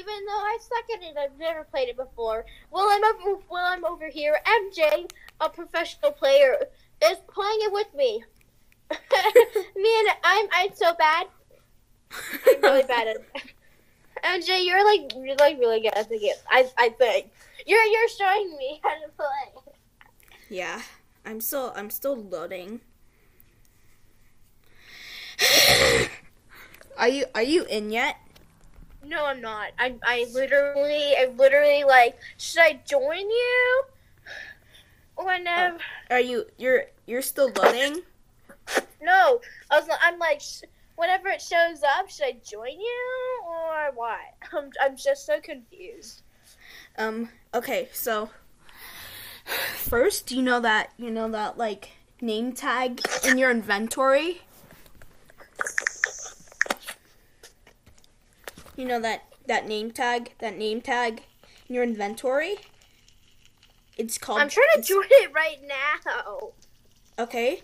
even though I suck at it, I've never played it before. While I'm over, while I'm over here, MJ, a professional player, is playing it with me. me and I'm I'm so bad. I'm really bad at it. MJ, you're like you're like really good at the game. I I think you're you're showing me how to play. Yeah, I'm still I'm still loading. are you are you in yet? No, I'm not. I I literally I literally like should I join you? Whenever Are you you're you're still loading? no, I was I'm like sh- whenever it shows up, should I join you or what? I'm I'm just so confused. Um okay, so first you know that you know that like name tag in your inventory? You know that that name tag, that name tag in your inventory? It's called I'm trying to join it right now. Okay.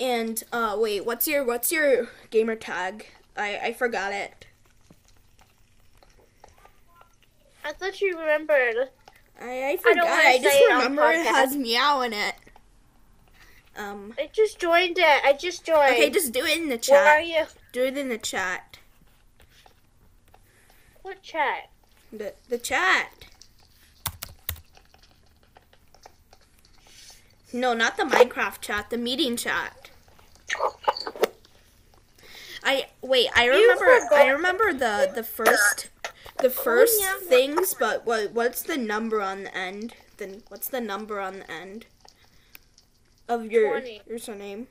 And uh wait, what's your what's your gamer tag? I I forgot it. I thought you remembered. I I forgot. wanna I, just say it remember it has meow in it. Um I just joined it. I just joined. Okay, just do it in the chat. Where are you? Do it in the chat. What chat? The the chat. No, not the Minecraft chat, the meeting chat. I wait, I remember I remember the the first the oh, first yeah. things, but what what's the number on the end? Then what's the number on the end of your 20. your surname?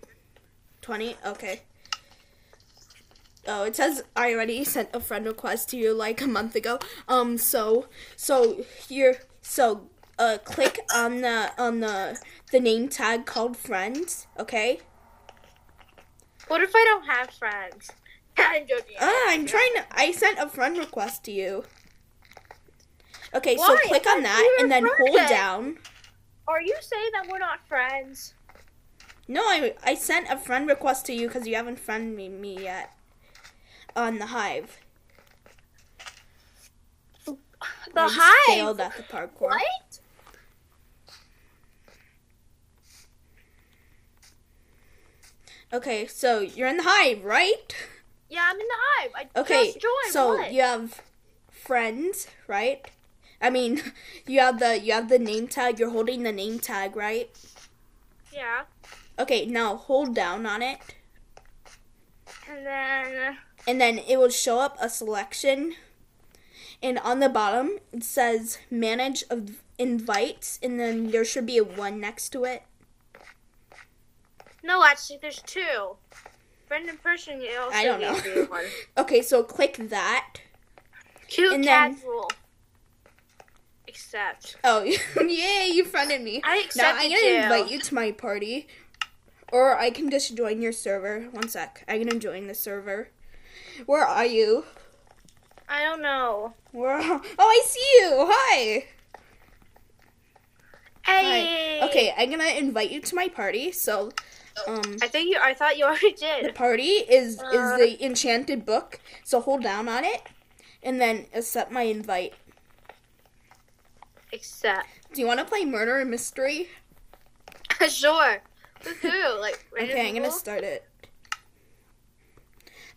20? Okay. Oh, it says I already sent a friend request to you like a month ago. Um, so so here so uh click on the on the the name tag called friends. Okay. What if I don't have friends? I'm joking. Ah, I'm trying to. I sent a friend request to you. Okay, Why? so click on that and then hold down. Are you saying that we're not friends? No, I I sent a friend request to you because you haven't friended me, me yet. On the hive. The hive. failed at the parkour. What? Okay, so you're in the hive, right? Yeah, I'm in the hive. I Okay, just joined. so what? you have friends, right? I mean, you have the you have the name tag. You're holding the name tag, right? Yeah. Okay, now hold down on it, And then and then it will show up a selection. And on the bottom, it says manage of invites, and then there should be a one next to it. no, actually, there's two. Friend and person. You also I don't know. one. okay, so click that. Two And then- casual. Accept. Oh, yay! You friended me. I accept Now I'm gonna you. invite you to my party, or I can just join your server. One sec. I'm gonna join the server. Where are you? I don't know. Where? Oh, I see you. Hi. Hey. Hi. Okay, I'm gonna invite you to my party. So, um, I think you. I thought you already did. the party is Uh. is the enchanted book. So hold down on it, and then accept my invite. Accept. Do you want to play murder and mystery? sure. Who? Like. random Okay, I'm gonna start it.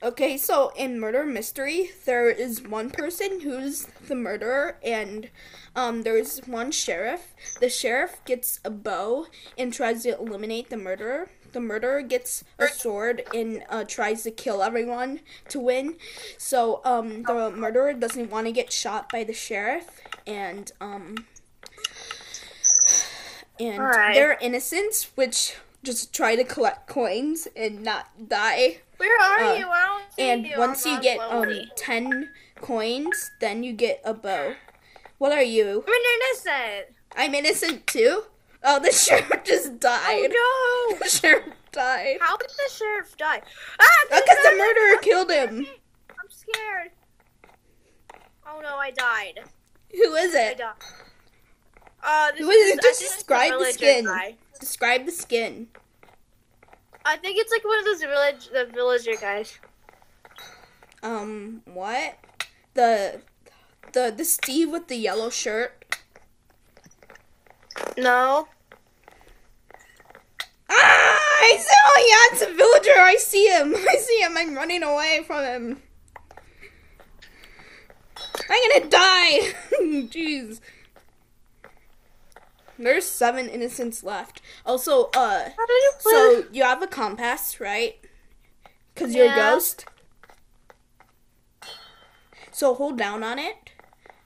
Okay, so in murder mystery, there is one person who's the murderer, and um, there's one sheriff. The sheriff gets a bow and tries to eliminate the murderer. The murderer gets a sword and uh, tries to kill everyone to win. So um, the murderer doesn't want to get shot by the sheriff, and um, and Alright. they're innocent, which just try to collect coins and not die. Where are Uh, you? I don't see And you. once I'm you get um ten coins, then you get a bow. What are you? I'm innocent. I'm innocent too. Oh, the sheriff just died. Oh no! The sheriff died. How did the sheriff die? Ah! Because the murderer killed him. I'm scared. Oh no! I died. Who is I it? died. Uh, this Who is it? Just describe the skin. guy. Describe the skin. I think it's like one of those village, the villager guys. Um, what? The the the Steve with the yellow shirt? No. Ah! I see. Oh yeah, it's a villager. I see him. I see him. I'm running away from him. I'm gonna die. Jeez. There's seven innocents left. Also, uh, you so you have a compass, right? Cause you're a ghost. So hold down on it,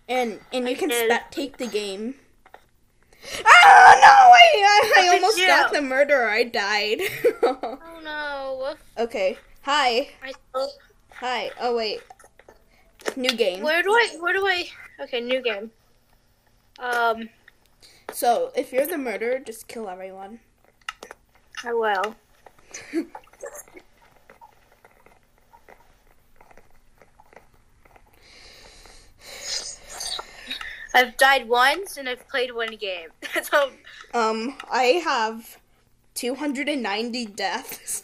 and and you can did. spectate the game. Oh no! I I, I almost got the murderer. I died. oh no. okay. Hi. Hi. Oh wait. New game. where do I? Where do I? Okay, new game. Um, So if you're the murderer, just kill everyone. I will. I've died once and I've played one game. so Um, I have 290 deaths.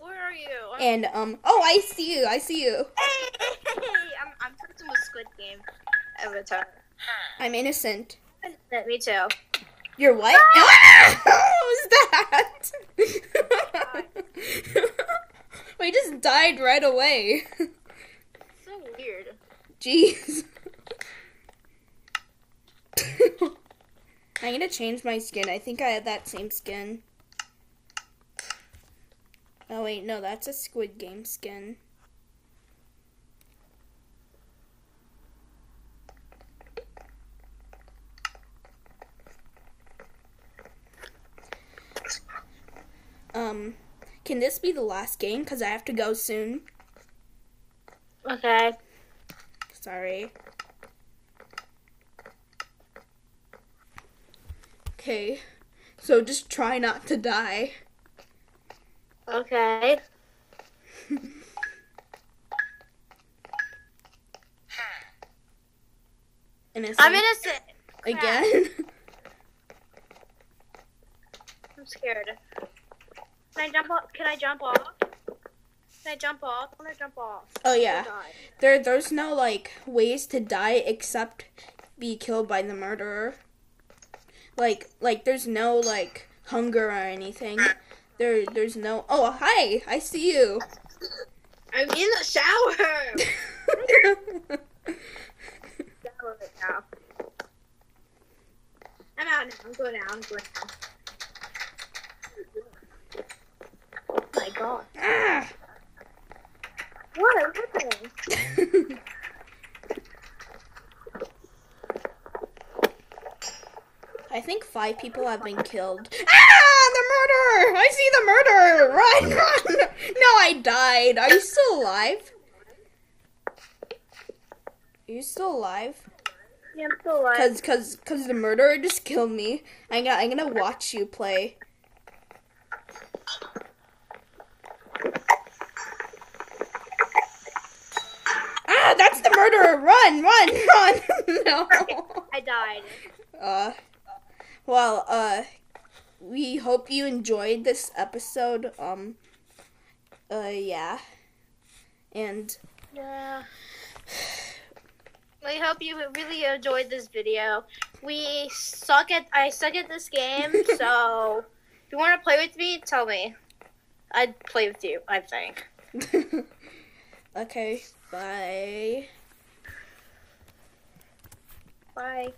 where are you? I'm, And um, oh, I see you. I see you. hey, I'm I'm playing with Squid Game avatar. I'm innocent. Me too. You're what? Ah! what was that? we just died right away. So weird. Jeez. I'm gonna change my skin. I think I had that same skin. Oh wait, no, that's a Squid Game skin. Um, can this be the last game? Cause I have to go soon. Okay. Sorry. Okay. So just try not to die. Okay. Innocent. I'm innocent. Again? I'm scared. Can I jump off? Can I jump off? Can I jump off? I want to jump off. oh yeah. There there's no like ways to die except be killed by the murderer. Like like there's no like hunger or anything. There there's no Oh, hi. I see you. I'm in the shower. shower right now. I'm out now. I'm going out. I'm going out. My god. ah. What? What's happening? I think five people have been killed. Ah, the murderer! I see the murderer! Run, run! No, I died. Are you still alive? Are you still alive? Yeah, I'm still alive. Cause, cause, cause the murderer just killed me. I'm gonna, I'm gonna watch you play. Ah, that's the murderer! Run, run, run! no. I died. Uh, well, uh, we hope you enjoyed this episode. Um, uh, yeah. And Yeah. We hope you really enjoyed this video. We suck at I suck at this game, so if you want to play with me, tell me. I'd play with you. I think. okay, bye. Bye.